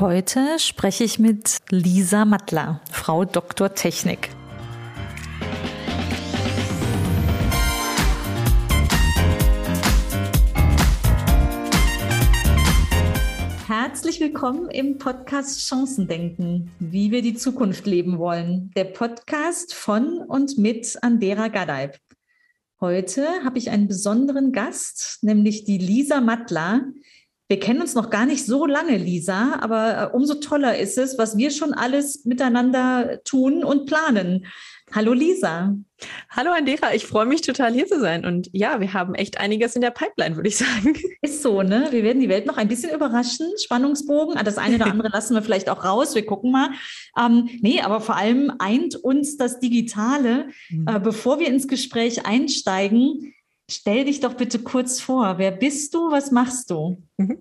Heute spreche ich mit Lisa Mattler, Frau Dr. Technik. Herzlich willkommen im Podcast Chancendenken, wie wir die Zukunft leben wollen. Der Podcast von und mit Andera Gadeib. Heute habe ich einen besonderen Gast, nämlich die Lisa Mattler. Wir kennen uns noch gar nicht so lange, Lisa, aber äh, umso toller ist es, was wir schon alles miteinander tun und planen. Hallo Lisa. Hallo Andera, ich freue mich total hier zu sein. Und ja, wir haben echt einiges in der Pipeline, würde ich sagen. Ist so, ne? Wir werden die Welt noch ein bisschen überraschen. Spannungsbogen. Ah, das eine oder andere lassen wir vielleicht auch raus. Wir gucken mal. Ähm, nee, aber vor allem eint uns das Digitale. Mhm. Äh, bevor wir ins Gespräch einsteigen, stell dich doch bitte kurz vor. Wer bist du? Was machst du? Mhm.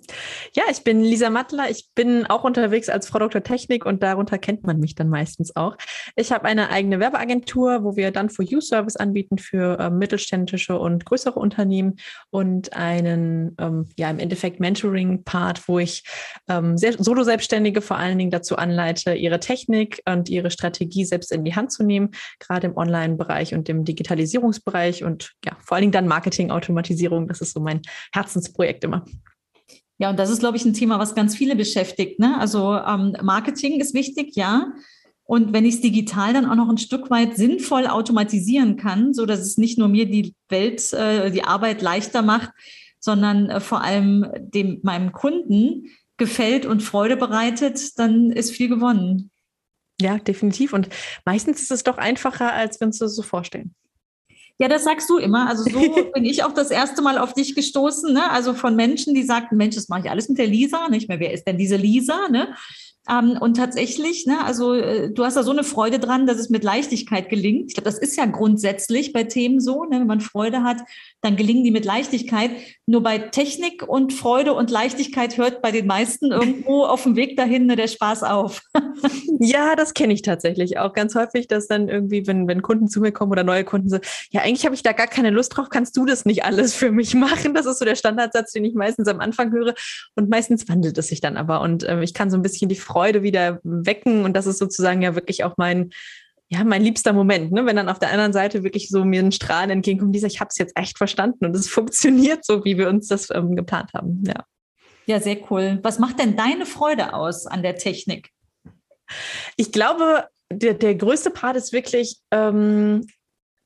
Ja, ich bin Lisa Mattler. Ich bin auch unterwegs als Frau Dr. Technik und darunter kennt man mich dann meistens auch. Ich habe eine eigene Werbeagentur, wo wir dann for You Service anbieten für äh, mittelständische und größere Unternehmen und einen, ähm, ja, im Endeffekt Mentoring-Part, wo ich ähm, Solo-Selbstständige vor allen Dingen dazu anleite, ihre Technik und ihre Strategie selbst in die Hand zu nehmen, gerade im Online-Bereich und im Digitalisierungsbereich und ja, vor allen Dingen dann Marketing-Automatisierung. Das ist so mein Herzensprojekt immer. Ja, und das ist, glaube ich, ein Thema, was ganz viele beschäftigt. Ne? Also ähm, Marketing ist wichtig, ja. Und wenn ich es digital dann auch noch ein Stück weit sinnvoll automatisieren kann, so dass es nicht nur mir die Welt, äh, die Arbeit leichter macht, sondern äh, vor allem dem meinem Kunden gefällt und Freude bereitet, dann ist viel gewonnen. Ja, definitiv. Und meistens ist es doch einfacher, als wir uns das so vorstellen. Ja, das sagst du immer. Also so bin ich auch das erste Mal auf dich gestoßen. Ne? Also von Menschen, die sagten, Mensch, das mache ich alles mit der Lisa. Nicht mehr, wer ist denn diese Lisa? Ne? Ähm, und tatsächlich, ne, also äh, du hast da so eine Freude dran, dass es mit Leichtigkeit gelingt. Ich glaube, das ist ja grundsätzlich bei Themen so, ne, wenn man Freude hat, dann gelingen die mit Leichtigkeit. Nur bei Technik und Freude und Leichtigkeit hört bei den meisten irgendwo auf dem Weg dahin ne, der Spaß auf. ja, das kenne ich tatsächlich auch ganz häufig, dass dann irgendwie, wenn, wenn Kunden zu mir kommen oder neue Kunden so, ja, eigentlich habe ich da gar keine Lust drauf, kannst du das nicht alles für mich machen? Das ist so der Standardsatz, den ich meistens am Anfang höre. Und meistens wandelt es sich dann aber. Und äh, ich kann so ein bisschen die Freude Freude wieder wecken. Und das ist sozusagen ja wirklich auch mein, ja, mein liebster Moment, ne? wenn dann auf der anderen Seite wirklich so mir ein Strahlen entgegenkommt, dieser, ich habe es jetzt echt verstanden und es funktioniert so, wie wir uns das ähm, geplant haben. Ja. ja, sehr cool. Was macht denn deine Freude aus an der Technik? Ich glaube, der, der größte Part ist wirklich ähm,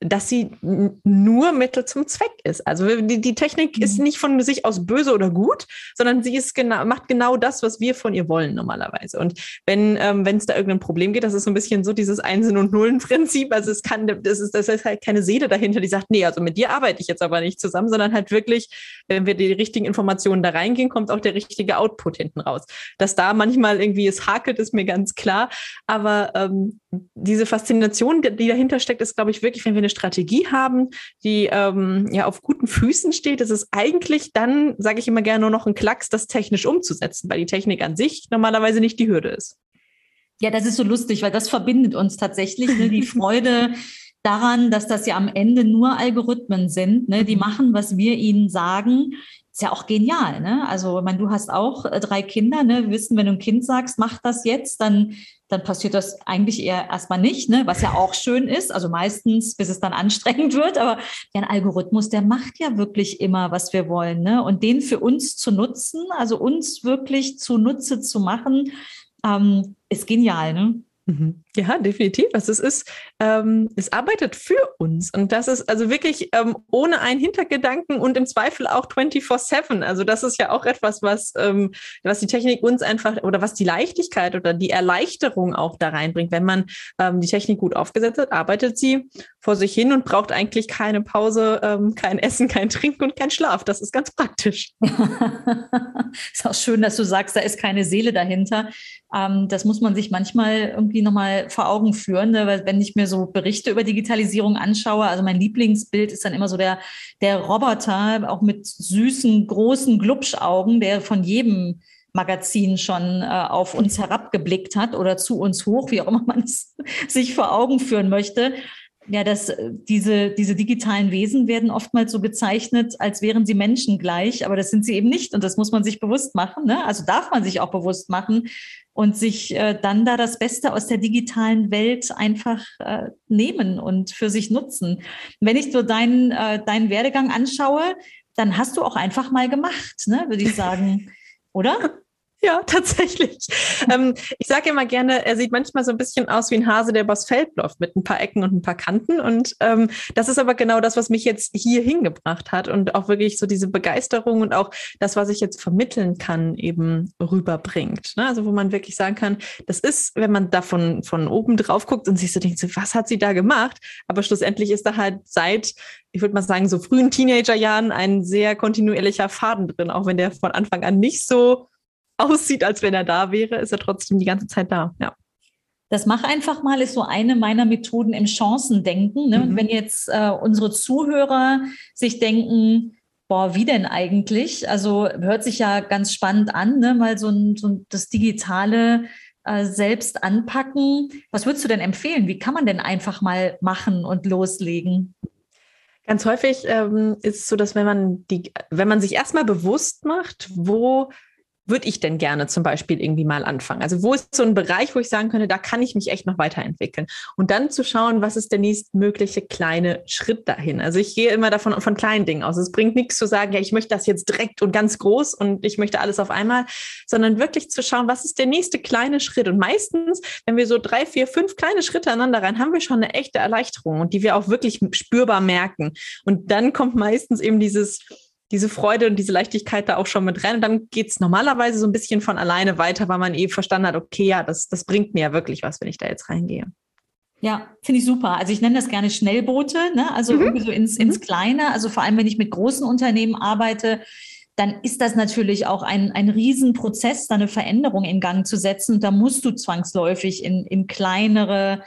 dass sie nur Mittel zum Zweck ist. Also die, die Technik mhm. ist nicht von sich aus böse oder gut, sondern sie ist genau, macht genau das, was wir von ihr wollen normalerweise. Und wenn ähm, wenn es da irgendein Problem geht, das ist so ein bisschen so dieses Einsen- und Nullen-Prinzip. Also es kann, das ist, das ist halt keine Seele dahinter, die sagt, nee, also mit dir arbeite ich jetzt aber nicht zusammen, sondern halt wirklich, wenn wir die richtigen Informationen da reingehen, kommt auch der richtige Output hinten raus. Dass da manchmal irgendwie es hakelt, ist mir ganz klar. Aber ähm, diese Faszination, die dahinter steckt, ist, glaube ich, wirklich, wenn wir eine Strategie haben, die ähm, ja auf guten Füßen steht, ist es eigentlich dann, sage ich immer gerne, nur noch ein Klacks, das technisch umzusetzen, weil die Technik an sich normalerweise nicht die Hürde ist. Ja, das ist so lustig, weil das verbindet uns tatsächlich, ne? die Freude daran, dass das ja am Ende nur Algorithmen sind, ne? die mhm. machen, was wir ihnen sagen. Ist ja auch genial, ne? Also, ich meine, du hast auch äh, drei Kinder, ne? Wir wissen, wenn du ein Kind sagst, mach das jetzt, dann dann passiert das eigentlich eher erstmal nicht, ne? was ja auch schön ist. Also meistens, bis es dann anstrengend wird. Aber ein Algorithmus, der macht ja wirklich immer, was wir wollen. Ne? Und den für uns zu nutzen, also uns wirklich zunutze zu machen, ähm, ist genial. Ne? Mhm. Ja, definitiv. Also es ist, ähm, es arbeitet für uns und das ist also wirklich ähm, ohne einen Hintergedanken und im Zweifel auch 24/7. Also das ist ja auch etwas, was ähm, was die Technik uns einfach oder was die Leichtigkeit oder die Erleichterung auch da reinbringt. Wenn man ähm, die Technik gut aufgesetzt hat, arbeitet sie vor sich hin und braucht eigentlich keine Pause, ähm, kein Essen, kein Trinken und kein Schlaf. Das ist ganz praktisch. ist auch schön, dass du sagst, da ist keine Seele dahinter. Ähm, das muss man sich manchmal irgendwie nochmal vor Augen führen, ne? weil wenn ich mir so Berichte über Digitalisierung anschaue, also mein Lieblingsbild ist dann immer so der, der Roboter, auch mit süßen, großen Glubschaugen, der von jedem Magazin schon äh, auf uns herabgeblickt hat oder zu uns hoch, wie auch immer man es sich vor Augen führen möchte. Ja, dass äh, diese, diese digitalen Wesen werden oftmals so gezeichnet, als wären sie menschengleich, aber das sind sie eben nicht und das muss man sich bewusst machen. Ne? Also darf man sich auch bewusst machen und sich äh, dann da das Beste aus der digitalen Welt einfach äh, nehmen und für sich nutzen. Wenn ich so deinen, äh, deinen Werdegang anschaue, dann hast du auch einfach mal gemacht, ne? würde ich sagen. Oder? Ja, tatsächlich. ähm, ich sage immer gerne, er sieht manchmal so ein bisschen aus wie ein Hase, der übers Feld läuft mit ein paar Ecken und ein paar Kanten. Und ähm, das ist aber genau das, was mich jetzt hier hingebracht hat und auch wirklich so diese Begeisterung und auch das, was ich jetzt vermitteln kann, eben rüberbringt. Ne? Also wo man wirklich sagen kann, das ist, wenn man da von, von oben drauf guckt und sich so denkt, so, was hat sie da gemacht? Aber schlussendlich ist da halt seit ich würde mal sagen, so frühen Teenagerjahren ein sehr kontinuierlicher Faden drin, auch wenn der von Anfang an nicht so aussieht, als wenn er da wäre, ist er trotzdem die ganze Zeit da. Ja. Das mach einfach mal ist so eine meiner Methoden im Chancendenken. Ne? Mhm. Wenn jetzt äh, unsere Zuhörer sich denken, boah, wie denn eigentlich? Also hört sich ja ganz spannend an, ne? mal so, ein, so das digitale äh, selbst anpacken. Was würdest du denn empfehlen? Wie kann man denn einfach mal machen und loslegen? Ganz häufig ähm, ist es so, dass wenn man die, wenn man sich erstmal bewusst macht, wo würde ich denn gerne zum Beispiel irgendwie mal anfangen? Also wo ist so ein Bereich, wo ich sagen könnte, da kann ich mich echt noch weiterentwickeln? Und dann zu schauen, was ist der nächstmögliche kleine Schritt dahin? Also ich gehe immer davon von kleinen Dingen aus. Es bringt nichts zu sagen, ja, ich möchte das jetzt direkt und ganz groß und ich möchte alles auf einmal, sondern wirklich zu schauen, was ist der nächste kleine Schritt? Und meistens, wenn wir so drei, vier, fünf kleine Schritte aneinander rein, haben wir schon eine echte Erleichterung und die wir auch wirklich spürbar merken. Und dann kommt meistens eben dieses diese Freude und diese Leichtigkeit da auch schon mit rein. Und dann geht's normalerweise so ein bisschen von alleine weiter, weil man eben eh verstanden hat, okay, ja, das, das bringt mir ja wirklich was, wenn ich da jetzt reingehe. Ja, finde ich super. Also ich nenne das gerne Schnellboote, ne? also mhm. irgendwie so ins, ins mhm. Kleine. Also vor allem, wenn ich mit großen Unternehmen arbeite, dann ist das natürlich auch ein, ein Riesenprozess, da eine Veränderung in Gang zu setzen. Und da musst du zwangsläufig in, in kleinere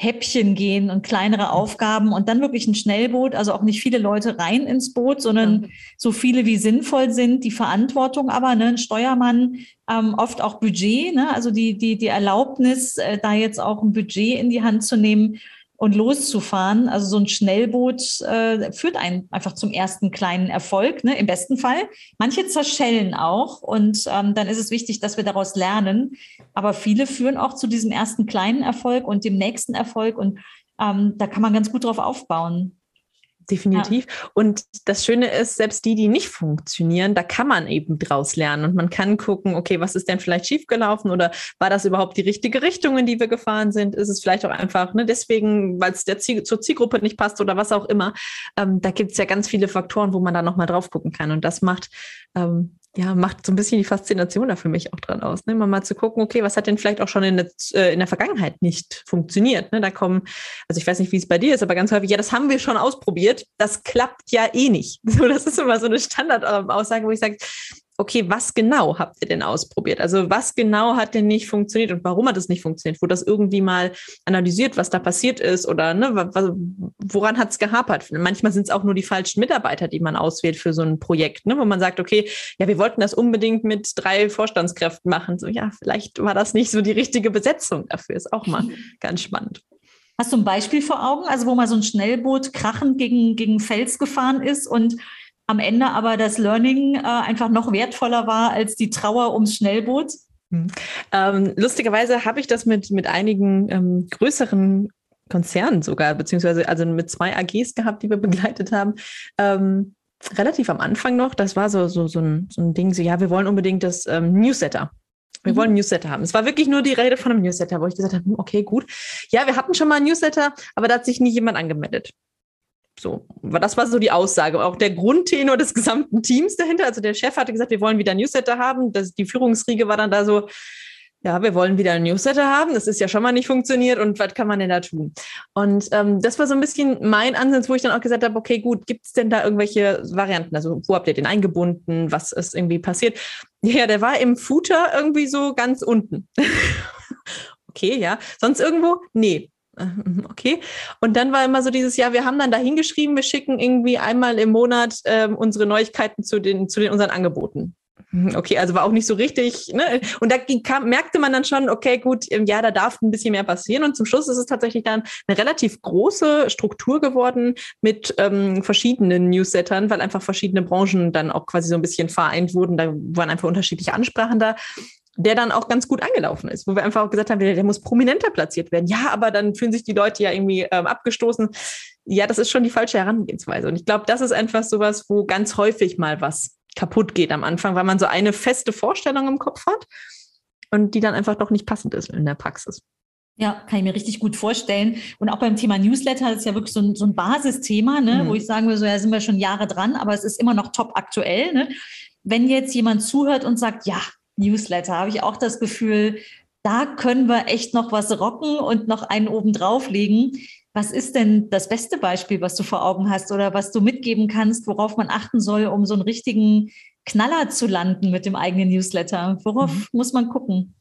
Häppchen gehen und kleinere mhm. Aufgaben und dann wirklich ein Schnellboot, also auch nicht viele Leute rein ins Boot, sondern ja. so viele wie sinnvoll sind, die Verantwortung aber, ne, ein Steuermann, ähm, oft auch Budget, ne, also die, die, die Erlaubnis, äh, da jetzt auch ein Budget in die Hand zu nehmen und loszufahren. Also so ein Schnellboot äh, führt einen einfach zum ersten kleinen Erfolg, ne, im besten Fall. Manche zerschellen auch und ähm, dann ist es wichtig, dass wir daraus lernen. Aber viele führen auch zu diesem ersten kleinen Erfolg und dem nächsten Erfolg und ähm, da kann man ganz gut drauf aufbauen. Definitiv. Ja. Und das Schöne ist, selbst die, die nicht funktionieren, da kann man eben draus lernen und man kann gucken, okay, was ist denn vielleicht schiefgelaufen oder war das überhaupt die richtige Richtung, in die wir gefahren sind? Ist es vielleicht auch einfach ne, deswegen, weil es der Ziel, zur Zielgruppe nicht passt oder was auch immer? Ähm, da gibt es ja ganz viele Faktoren, wo man da nochmal drauf gucken kann und das macht ähm, ja, macht so ein bisschen die Faszination da für mich auch dran aus. Ne? Mal, mal zu gucken, okay, was hat denn vielleicht auch schon in der, äh, in der Vergangenheit nicht funktioniert? Ne? Da kommen, also ich weiß nicht, wie es bei dir ist, aber ganz häufig, ja, das haben wir schon ausprobiert. Das klappt ja eh nicht. So, das ist immer so eine Standardaussage, wo ich sage, okay, was genau habt ihr denn ausprobiert? Also was genau hat denn nicht funktioniert und warum hat es nicht funktioniert? Wurde das irgendwie mal analysiert, was da passiert ist oder ne, woran hat es gehapert? Manchmal sind es auch nur die falschen Mitarbeiter, die man auswählt für so ein Projekt, ne, wo man sagt, okay, ja, wir wollten das unbedingt mit drei Vorstandskräften machen. So, ja, vielleicht war das nicht so die richtige Besetzung dafür. Ist auch mal ganz spannend. Hast du ein Beispiel vor Augen, also wo mal so ein Schnellboot krachend gegen, gegen Fels gefahren ist und am Ende aber das Learning äh, einfach noch wertvoller war als die Trauer ums Schnellboot? Hm. Ähm, lustigerweise habe ich das mit, mit einigen ähm, größeren Konzernen sogar, beziehungsweise also mit zwei AGs gehabt, die wir begleitet haben. Ähm, relativ am Anfang noch, das war so, so, so, ein, so ein Ding, so ja, wir wollen unbedingt das ähm, Newsletter. Wir mhm. wollen Newsletter haben. Es war wirklich nur die Rede von einem Newsletter, wo ich gesagt habe, hm, okay, gut. Ja, wir hatten schon mal ein Newsletter, aber da hat sich nie jemand angemeldet. So, das war so die Aussage. Auch der Grundtenor des gesamten Teams dahinter. Also der Chef hatte gesagt, wir wollen wieder Newsletter haben. Das, die Führungsriege war dann da so, ja, wir wollen wieder ein Newsletter haben. Das ist ja schon mal nicht funktioniert. Und was kann man denn da tun? Und ähm, das war so ein bisschen mein Ansatz, wo ich dann auch gesagt habe, okay, gut, gibt es denn da irgendwelche Varianten? Also wo habt ihr den eingebunden? Was ist irgendwie passiert? Ja, der war im Footer irgendwie so ganz unten. okay, ja. Sonst irgendwo? Nee. Okay. Und dann war immer so dieses Jahr, wir haben dann da hingeschrieben, wir schicken irgendwie einmal im Monat ähm, unsere Neuigkeiten zu den, zu den unseren Angeboten. okay, also war auch nicht so richtig. Ne? Und da kam, merkte man dann schon, okay, gut, ja, da darf ein bisschen mehr passieren. Und zum Schluss ist es tatsächlich dann eine relativ große Struktur geworden mit ähm, verschiedenen Newslettern, weil einfach verschiedene Branchen dann auch quasi so ein bisschen vereint wurden. Da waren einfach unterschiedliche Ansprachen da der dann auch ganz gut angelaufen ist, wo wir einfach auch gesagt haben, der, der muss prominenter platziert werden. Ja, aber dann fühlen sich die Leute ja irgendwie ähm, abgestoßen. Ja, das ist schon die falsche Herangehensweise. Und ich glaube, das ist einfach sowas, wo ganz häufig mal was kaputt geht am Anfang, weil man so eine feste Vorstellung im Kopf hat und die dann einfach doch nicht passend ist in der Praxis. Ja, kann ich mir richtig gut vorstellen. Und auch beim Thema Newsletter, ist ja wirklich so ein, so ein Basisthema, ne, mhm. wo ich sagen würde, so ja, sind wir schon Jahre dran, aber es ist immer noch top aktuell. Ne? Wenn jetzt jemand zuhört und sagt, ja, Newsletter, habe ich auch das Gefühl, da können wir echt noch was rocken und noch einen oben drauflegen. Was ist denn das beste Beispiel, was du vor Augen hast oder was du mitgeben kannst, worauf man achten soll, um so einen richtigen Knaller zu landen mit dem eigenen Newsletter? Worauf mhm. muss man gucken?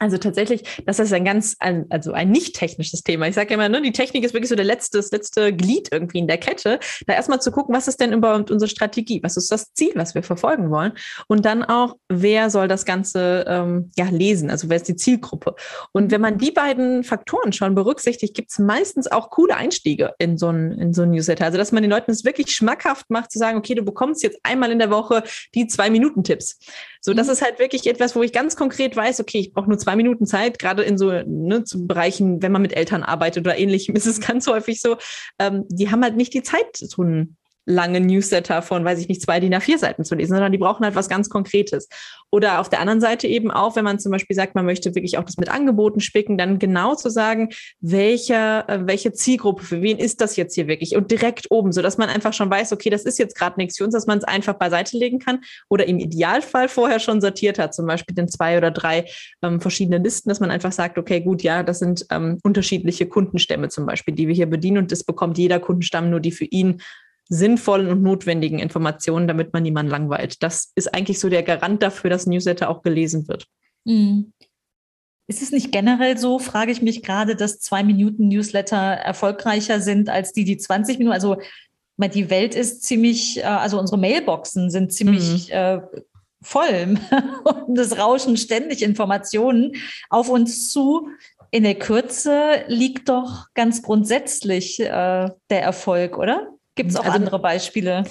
Also tatsächlich, das ist ein ganz, ein, also ein nicht technisches Thema. Ich sage immer, ne, die Technik ist wirklich so der letzte, das letzte Glied irgendwie in der Kette. Da erstmal zu gucken, was ist denn überhaupt unsere Strategie? Was ist das Ziel, was wir verfolgen wollen? Und dann auch, wer soll das Ganze ähm, ja, lesen? Also wer ist die Zielgruppe? Und wenn man die beiden Faktoren schon berücksichtigt, gibt es meistens auch coole Einstiege in so ein, in so ein Newsletter. Also dass man den Leuten es wirklich schmackhaft macht, zu sagen, okay, du bekommst jetzt einmal in der Woche die zwei Minuten Tipps. So, das mhm. ist halt wirklich etwas, wo ich ganz konkret weiß, okay, ich brauche nur zwei Minuten Zeit, gerade in so ne, zu Bereichen, wenn man mit Eltern arbeitet oder ähnlichem, ist es ganz häufig so, ähm, die haben halt nicht die Zeit, so ein lange Newsletter von, weiß ich nicht, zwei DIN A4 Seiten zu lesen, sondern die brauchen halt was ganz Konkretes. Oder auf der anderen Seite eben auch, wenn man zum Beispiel sagt, man möchte wirklich auch das mit Angeboten spicken, dann genau zu sagen, welche, äh, welche Zielgruppe, für wen ist das jetzt hier wirklich? Und direkt oben, so dass man einfach schon weiß, okay, das ist jetzt gerade nichts für uns, dass man es einfach beiseite legen kann oder im Idealfall vorher schon sortiert hat, zum Beispiel in zwei oder drei ähm, verschiedene Listen, dass man einfach sagt, okay, gut, ja, das sind ähm, unterschiedliche Kundenstämme zum Beispiel, die wir hier bedienen und das bekommt jeder Kundenstamm nur die für ihn sinnvollen und notwendigen Informationen, damit man niemanden langweilt. Das ist eigentlich so der Garant dafür, dass Newsletter auch gelesen wird. Mhm. Ist es nicht generell so, frage ich mich gerade, dass zwei Minuten Newsletter erfolgreicher sind als die, die 20 Minuten? Also die Welt ist ziemlich, äh, also unsere Mailboxen sind ziemlich mhm. äh, voll und es rauschen ständig Informationen auf uns zu. In der Kürze liegt doch ganz grundsätzlich äh, der Erfolg, oder? Gibt es auch also, andere Beispiele?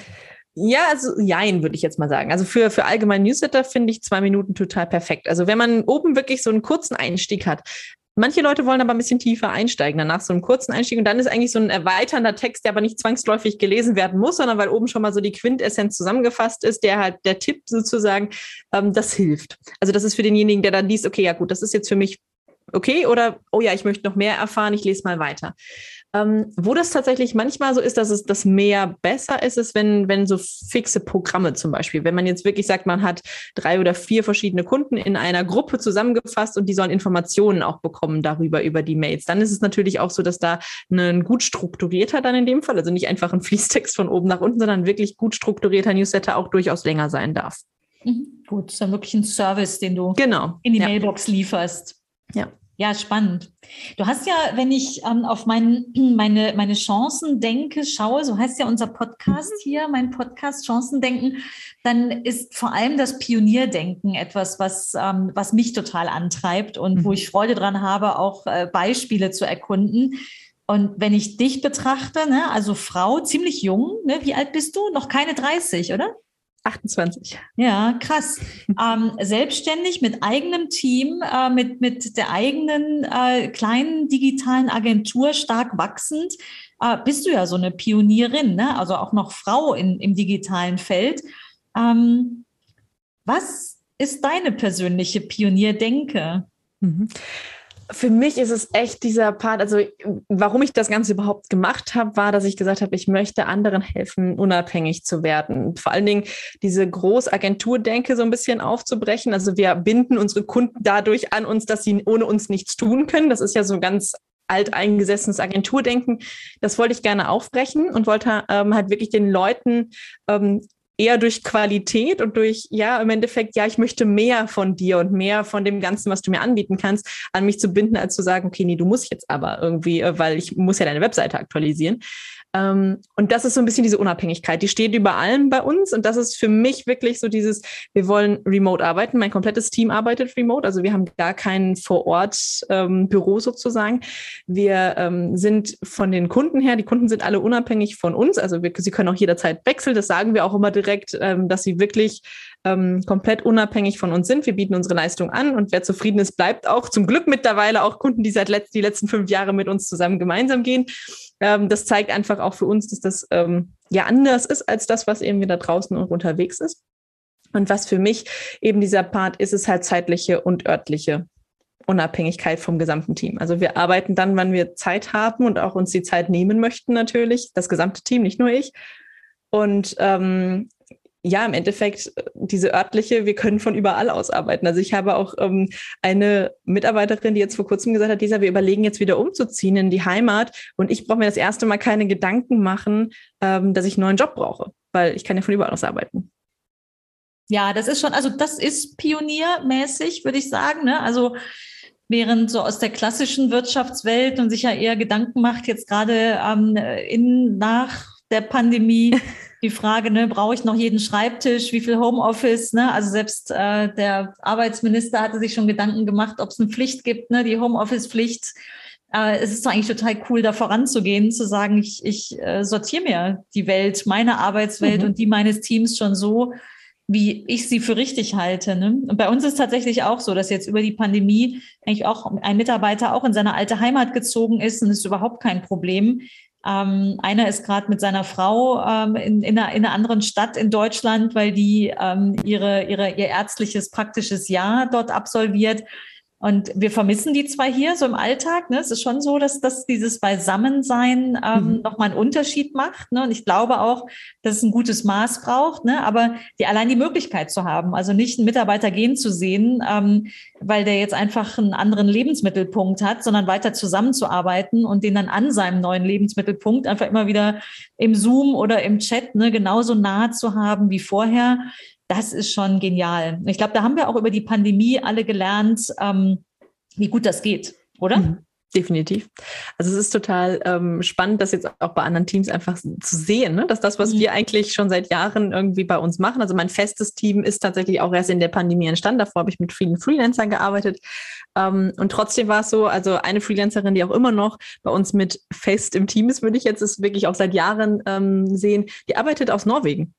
Ja, also jein, würde ich jetzt mal sagen. Also für, für allgemein Newsletter finde ich zwei Minuten total perfekt. Also wenn man oben wirklich so einen kurzen Einstieg hat, Manche Leute wollen aber ein bisschen tiefer einsteigen, danach so einen kurzen Einstieg. Und dann ist eigentlich so ein erweiternder Text, der aber nicht zwangsläufig gelesen werden muss, sondern weil oben schon mal so die Quintessenz zusammengefasst ist, der halt der Tipp sozusagen, ähm, das hilft. Also das ist für denjenigen, der dann liest, okay, ja gut, das ist jetzt für mich okay oder oh ja, ich möchte noch mehr erfahren, ich lese mal weiter. Ähm, wo das tatsächlich manchmal so ist, dass es das mehr besser ist, ist, wenn, wenn so fixe Programme zum Beispiel, wenn man jetzt wirklich sagt, man hat drei oder vier verschiedene Kunden in einer Gruppe zusammengefasst und die sollen Informationen auch bekommen darüber, über die Mails, dann ist es natürlich auch so, dass da ein gut strukturierter dann in dem Fall, also nicht einfach ein Fließtext von oben nach unten, sondern wirklich gut strukturierter Newsletter auch durchaus länger sein darf. Mhm. Gut, ist dann wirklich ein Service, den du genau. in die ja. Mailbox lieferst. Ja. Ja, spannend. Du hast ja, wenn ich ähm, auf mein, meine, meine Chancen denke, schaue, so heißt ja unser Podcast mhm. hier, mein Podcast Chancen denken, dann ist vor allem das Pionierdenken etwas, was, ähm, was mich total antreibt und mhm. wo ich Freude dran habe, auch äh, Beispiele zu erkunden. Und wenn ich dich betrachte, ne, also Frau, ziemlich jung, ne, wie alt bist du? Noch keine 30, oder? 28. Ja, krass. ähm, selbstständig mit eigenem Team, äh, mit, mit der eigenen äh, kleinen digitalen Agentur stark wachsend, äh, bist du ja so eine Pionierin, ne? also auch noch Frau in, im digitalen Feld. Ähm, was ist deine persönliche Pionierdenke? Mhm. Für mich ist es echt dieser Part, also warum ich das Ganze überhaupt gemacht habe, war, dass ich gesagt habe, ich möchte anderen helfen, unabhängig zu werden. Vor allen Dingen diese Großagentur-Denke so ein bisschen aufzubrechen. Also wir binden unsere Kunden dadurch an uns, dass sie ohne uns nichts tun können. Das ist ja so ganz alteingesessenes Agenturdenken. Das wollte ich gerne aufbrechen und wollte ähm, halt wirklich den Leuten ähm, eher durch Qualität und durch, ja, im Endeffekt, ja, ich möchte mehr von dir und mehr von dem Ganzen, was du mir anbieten kannst, an mich zu binden, als zu sagen, okay, nee, du musst jetzt aber irgendwie, äh, weil ich muss ja deine Webseite aktualisieren. Ähm, und das ist so ein bisschen diese Unabhängigkeit, die steht über allem bei uns. Und das ist für mich wirklich so dieses, wir wollen remote arbeiten. Mein komplettes Team arbeitet remote. Also wir haben gar kein Vor-Ort-Büro ähm, sozusagen. Wir ähm, sind von den Kunden her, die Kunden sind alle unabhängig von uns. Also wir, sie können auch jederzeit wechseln. Das sagen wir auch immer direkt, dass sie wirklich ähm, komplett unabhängig von uns sind. Wir bieten unsere Leistung an und wer zufrieden ist, bleibt auch zum Glück mittlerweile auch Kunden, die seit letzt, die letzten fünf Jahre mit uns zusammen gemeinsam gehen. Ähm, das zeigt einfach auch für uns, dass das ähm, ja anders ist als das, was eben da draußen unterwegs ist. Und was für mich eben dieser Part ist, ist halt zeitliche und örtliche Unabhängigkeit vom gesamten Team. Also wir arbeiten dann, wann wir Zeit haben und auch uns die Zeit nehmen möchten natürlich, das gesamte Team, nicht nur ich. Und ähm, ja, im Endeffekt äh, diese örtliche, wir können von überall aus arbeiten. Also ich habe auch ähm, eine Mitarbeiterin, die jetzt vor kurzem gesagt hat, dieser, wir überlegen jetzt wieder umzuziehen in die Heimat und ich brauche mir das erste Mal keine Gedanken machen, ähm, dass ich einen neuen Job brauche, weil ich kann ja von überall aus arbeiten. Ja, das ist schon, also das ist pioniermäßig, würde ich sagen. Ne? Also während so aus der klassischen Wirtschaftswelt und sich ja eher Gedanken macht, jetzt gerade ähm, in nach der Pandemie, die Frage, ne, brauche ich noch jeden Schreibtisch, wie viel Homeoffice, ne? Also selbst äh, der Arbeitsminister hatte sich schon Gedanken gemacht, ob es eine Pflicht gibt, ne, die Homeoffice-Pflicht. Äh, es ist doch eigentlich total cool, da voranzugehen, zu sagen, ich, ich äh, sortiere mir die Welt, meine Arbeitswelt mhm. und die meines Teams schon so, wie ich sie für richtig halte. Ne? Und bei uns ist tatsächlich auch so, dass jetzt über die Pandemie eigentlich auch ein Mitarbeiter auch in seine alte Heimat gezogen ist und ist überhaupt kein Problem. Ähm, einer ist gerade mit seiner Frau ähm, in, in, einer, in, einer, anderen Stadt in Deutschland, weil die ähm, ihre, ihre, ihr ärztliches praktisches Jahr dort absolviert. Und wir vermissen die zwar hier so im Alltag. Ne? Es ist schon so, dass, dass dieses Beisammensein ähm, mhm. nochmal einen Unterschied macht. Ne? Und ich glaube auch, dass es ein gutes Maß braucht. Ne? Aber die allein die Möglichkeit zu haben, also nicht einen Mitarbeiter gehen zu sehen, ähm, weil der jetzt einfach einen anderen Lebensmittelpunkt hat, sondern weiter zusammenzuarbeiten und den dann an seinem neuen Lebensmittelpunkt einfach immer wieder im Zoom oder im Chat ne, genauso nah zu haben wie vorher das ist schon genial. Ich glaube, da haben wir auch über die Pandemie alle gelernt, ähm, wie gut das geht, oder? Mhm. Definitiv. Also es ist total ähm, spannend, das jetzt auch bei anderen Teams einfach zu sehen, ne? dass das, was mhm. wir eigentlich schon seit Jahren irgendwie bei uns machen, also mein festes Team ist tatsächlich auch erst in der Pandemie entstanden. Davor habe ich mit vielen Freelancern gearbeitet. Ähm, und trotzdem war es so, also eine Freelancerin, die auch immer noch bei uns mit fest im Team ist, würde ich jetzt ist wirklich auch seit Jahren ähm, sehen, die arbeitet aus Norwegen.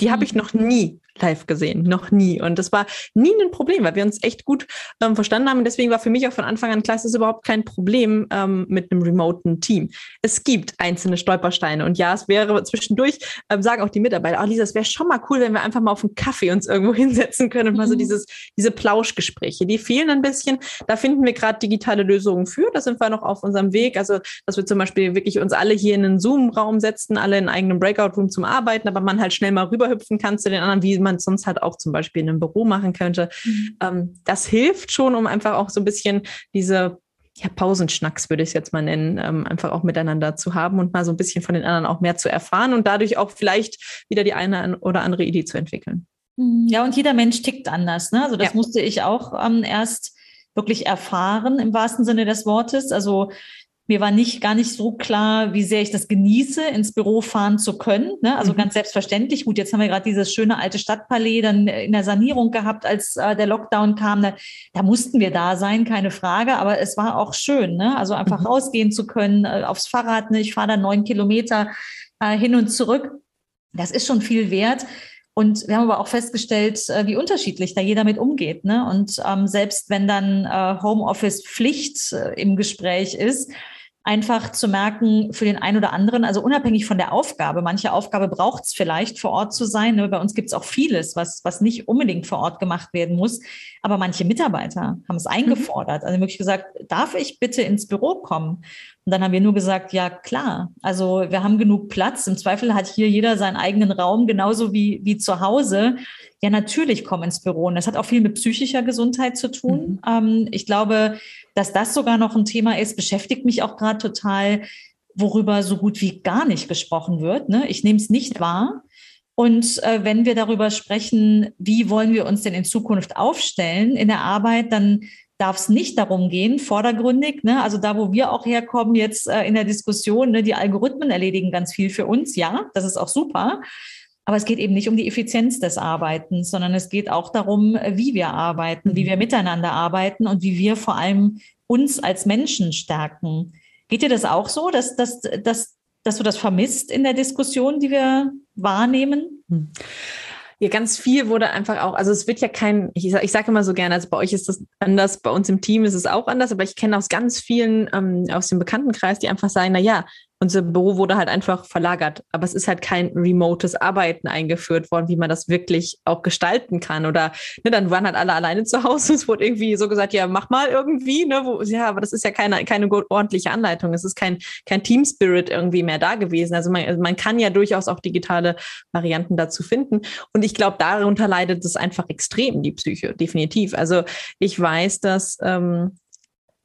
Die habe ich mhm. noch nie live gesehen, noch nie. Und das war nie ein Problem, weil wir uns echt gut ähm, verstanden haben. Und deswegen war für mich auch von Anfang an klar, es ist überhaupt kein Problem ähm, mit einem remoten Team. Es gibt einzelne Stolpersteine. Und ja, es wäre zwischendurch, ähm, sagen auch die Mitarbeiter, oh Lisa, es wäre schon mal cool, wenn wir einfach mal auf einen Kaffee uns irgendwo hinsetzen können und mal so mhm. dieses, diese Plauschgespräche. Die fehlen ein bisschen. Da finden wir gerade digitale Lösungen für. Da sind wir noch auf unserem Weg. Also, dass wir zum Beispiel wirklich uns alle hier in einen Zoom-Raum setzen, alle in einen eigenen Breakout-Room zum Arbeiten, aber man halt schnell mal rüberhüpfen kann zu den anderen, wie man es sonst halt auch zum Beispiel in einem Büro machen könnte. Mhm. Ähm, das hilft schon, um einfach auch so ein bisschen diese ja, Pausenschnacks würde ich es jetzt mal nennen, ähm, einfach auch miteinander zu haben und mal so ein bisschen von den anderen auch mehr zu erfahren und dadurch auch vielleicht wieder die eine oder andere Idee zu entwickeln. Mhm. Ja, und jeder Mensch tickt anders. Ne? Also das ja. musste ich auch ähm, erst wirklich erfahren im wahrsten Sinne des Wortes. Also mir war nicht gar nicht so klar, wie sehr ich das genieße, ins Büro fahren zu können. Ne? Also mhm. ganz selbstverständlich. Gut, jetzt haben wir gerade dieses schöne alte Stadtpalais dann in der Sanierung gehabt, als äh, der Lockdown kam. Da, da, mussten wir da sein, keine Frage. Aber es war auch schön, ne? also einfach mhm. rausgehen zu können, äh, aufs Fahrrad. Ne? Ich fahre da neun Kilometer äh, hin und zurück. Das ist schon viel wert. Und wir haben aber auch festgestellt, äh, wie unterschiedlich da jeder mit umgeht. Ne? Und ähm, selbst wenn dann äh, Homeoffice-Pflicht äh, im Gespräch ist, einfach zu merken für den einen oder anderen, also unabhängig von der Aufgabe, manche Aufgabe braucht es vielleicht vor Ort zu sein. Ne? Bei uns gibt es auch vieles, was, was nicht unbedingt vor Ort gemacht werden muss. Aber manche Mitarbeiter haben es eingefordert. Also wirklich gesagt, darf ich bitte ins Büro kommen? Und dann haben wir nur gesagt, ja klar. Also wir haben genug Platz. Im Zweifel hat hier jeder seinen eigenen Raum, genauso wie, wie zu Hause. Ja, natürlich komm ins Büro. Und das hat auch viel mit psychischer Gesundheit zu tun. Mhm. Ähm, ich glaube, dass das sogar noch ein Thema ist, beschäftigt mich auch gerade total, worüber so gut wie gar nicht gesprochen wird. Ne? Ich nehme es nicht wahr. Und äh, wenn wir darüber sprechen, wie wollen wir uns denn in Zukunft aufstellen in der Arbeit, dann darf es nicht darum gehen, vordergründig, ne, also da, wo wir auch herkommen jetzt äh, in der Diskussion, ne, die Algorithmen erledigen ganz viel für uns, ja, das ist auch super. Aber es geht eben nicht um die Effizienz des Arbeitens, sondern es geht auch darum, wie wir arbeiten, wie wir miteinander arbeiten und wie wir vor allem uns als Menschen stärken. Geht dir das auch so, dass, dass, dass, dass du das vermisst in der Diskussion, die wir wahrnehmen? Hm. Ja, ganz viel wurde einfach auch, also es wird ja kein, ich, sage immer so gerne, also bei euch ist das anders, bei uns im Team ist es auch anders, aber ich kenne aus ganz vielen ähm, aus dem Bekanntenkreis, die einfach sagen, na ja, unser Büro wurde halt einfach verlagert. Aber es ist halt kein remotes Arbeiten eingeführt worden, wie man das wirklich auch gestalten kann. Oder ne, dann waren halt alle alleine zu Hause. Es wurde irgendwie so gesagt, ja, mach mal irgendwie. Ne, wo, ja, aber das ist ja keine, keine ordentliche Anleitung. Es ist kein, kein Team Spirit irgendwie mehr da gewesen. Also man, also man kann ja durchaus auch digitale Varianten dazu finden. Und ich glaube, darunter leidet es einfach extrem, die Psyche, definitiv. Also ich weiß, dass ähm,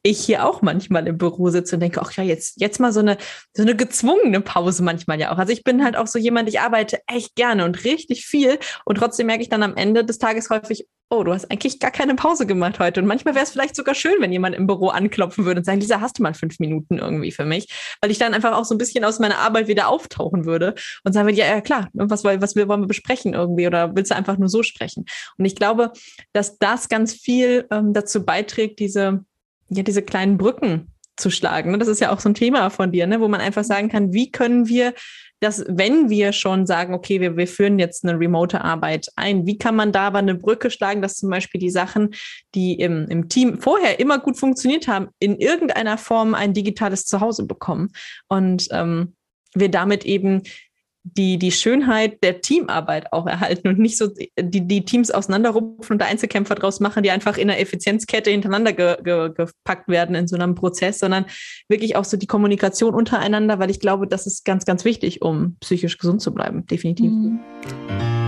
ich hier auch manchmal im Büro sitze und denke, ach ja, jetzt, jetzt mal so eine, so eine gezwungene Pause manchmal ja auch. Also ich bin halt auch so jemand, ich arbeite echt gerne und richtig viel und trotzdem merke ich dann am Ende des Tages häufig, oh, du hast eigentlich gar keine Pause gemacht heute. Und manchmal wäre es vielleicht sogar schön, wenn jemand im Büro anklopfen würde und sagen, Lisa, hast du mal fünf Minuten irgendwie für mich? Weil ich dann einfach auch so ein bisschen aus meiner Arbeit wieder auftauchen würde und sagen würde, ja, ja klar, was, was wir wollen wir besprechen irgendwie oder willst du einfach nur so sprechen? Und ich glaube, dass das ganz viel ähm, dazu beiträgt, diese ja, diese kleinen Brücken zu schlagen. Ne? Das ist ja auch so ein Thema von dir, ne? wo man einfach sagen kann, wie können wir das, wenn wir schon sagen, okay, wir, wir führen jetzt eine remote Arbeit ein, wie kann man da aber eine Brücke schlagen, dass zum Beispiel die Sachen, die im, im Team vorher immer gut funktioniert haben, in irgendeiner Form ein digitales Zuhause bekommen und ähm, wir damit eben die, die Schönheit der Teamarbeit auch erhalten und nicht so die, die Teams auseinanderrupfen und Einzelkämpfer draus machen, die einfach in einer Effizienzkette hintereinander ge, ge, gepackt werden in so einem Prozess, sondern wirklich auch so die Kommunikation untereinander, weil ich glaube, das ist ganz, ganz wichtig, um psychisch gesund zu bleiben, definitiv. Mhm.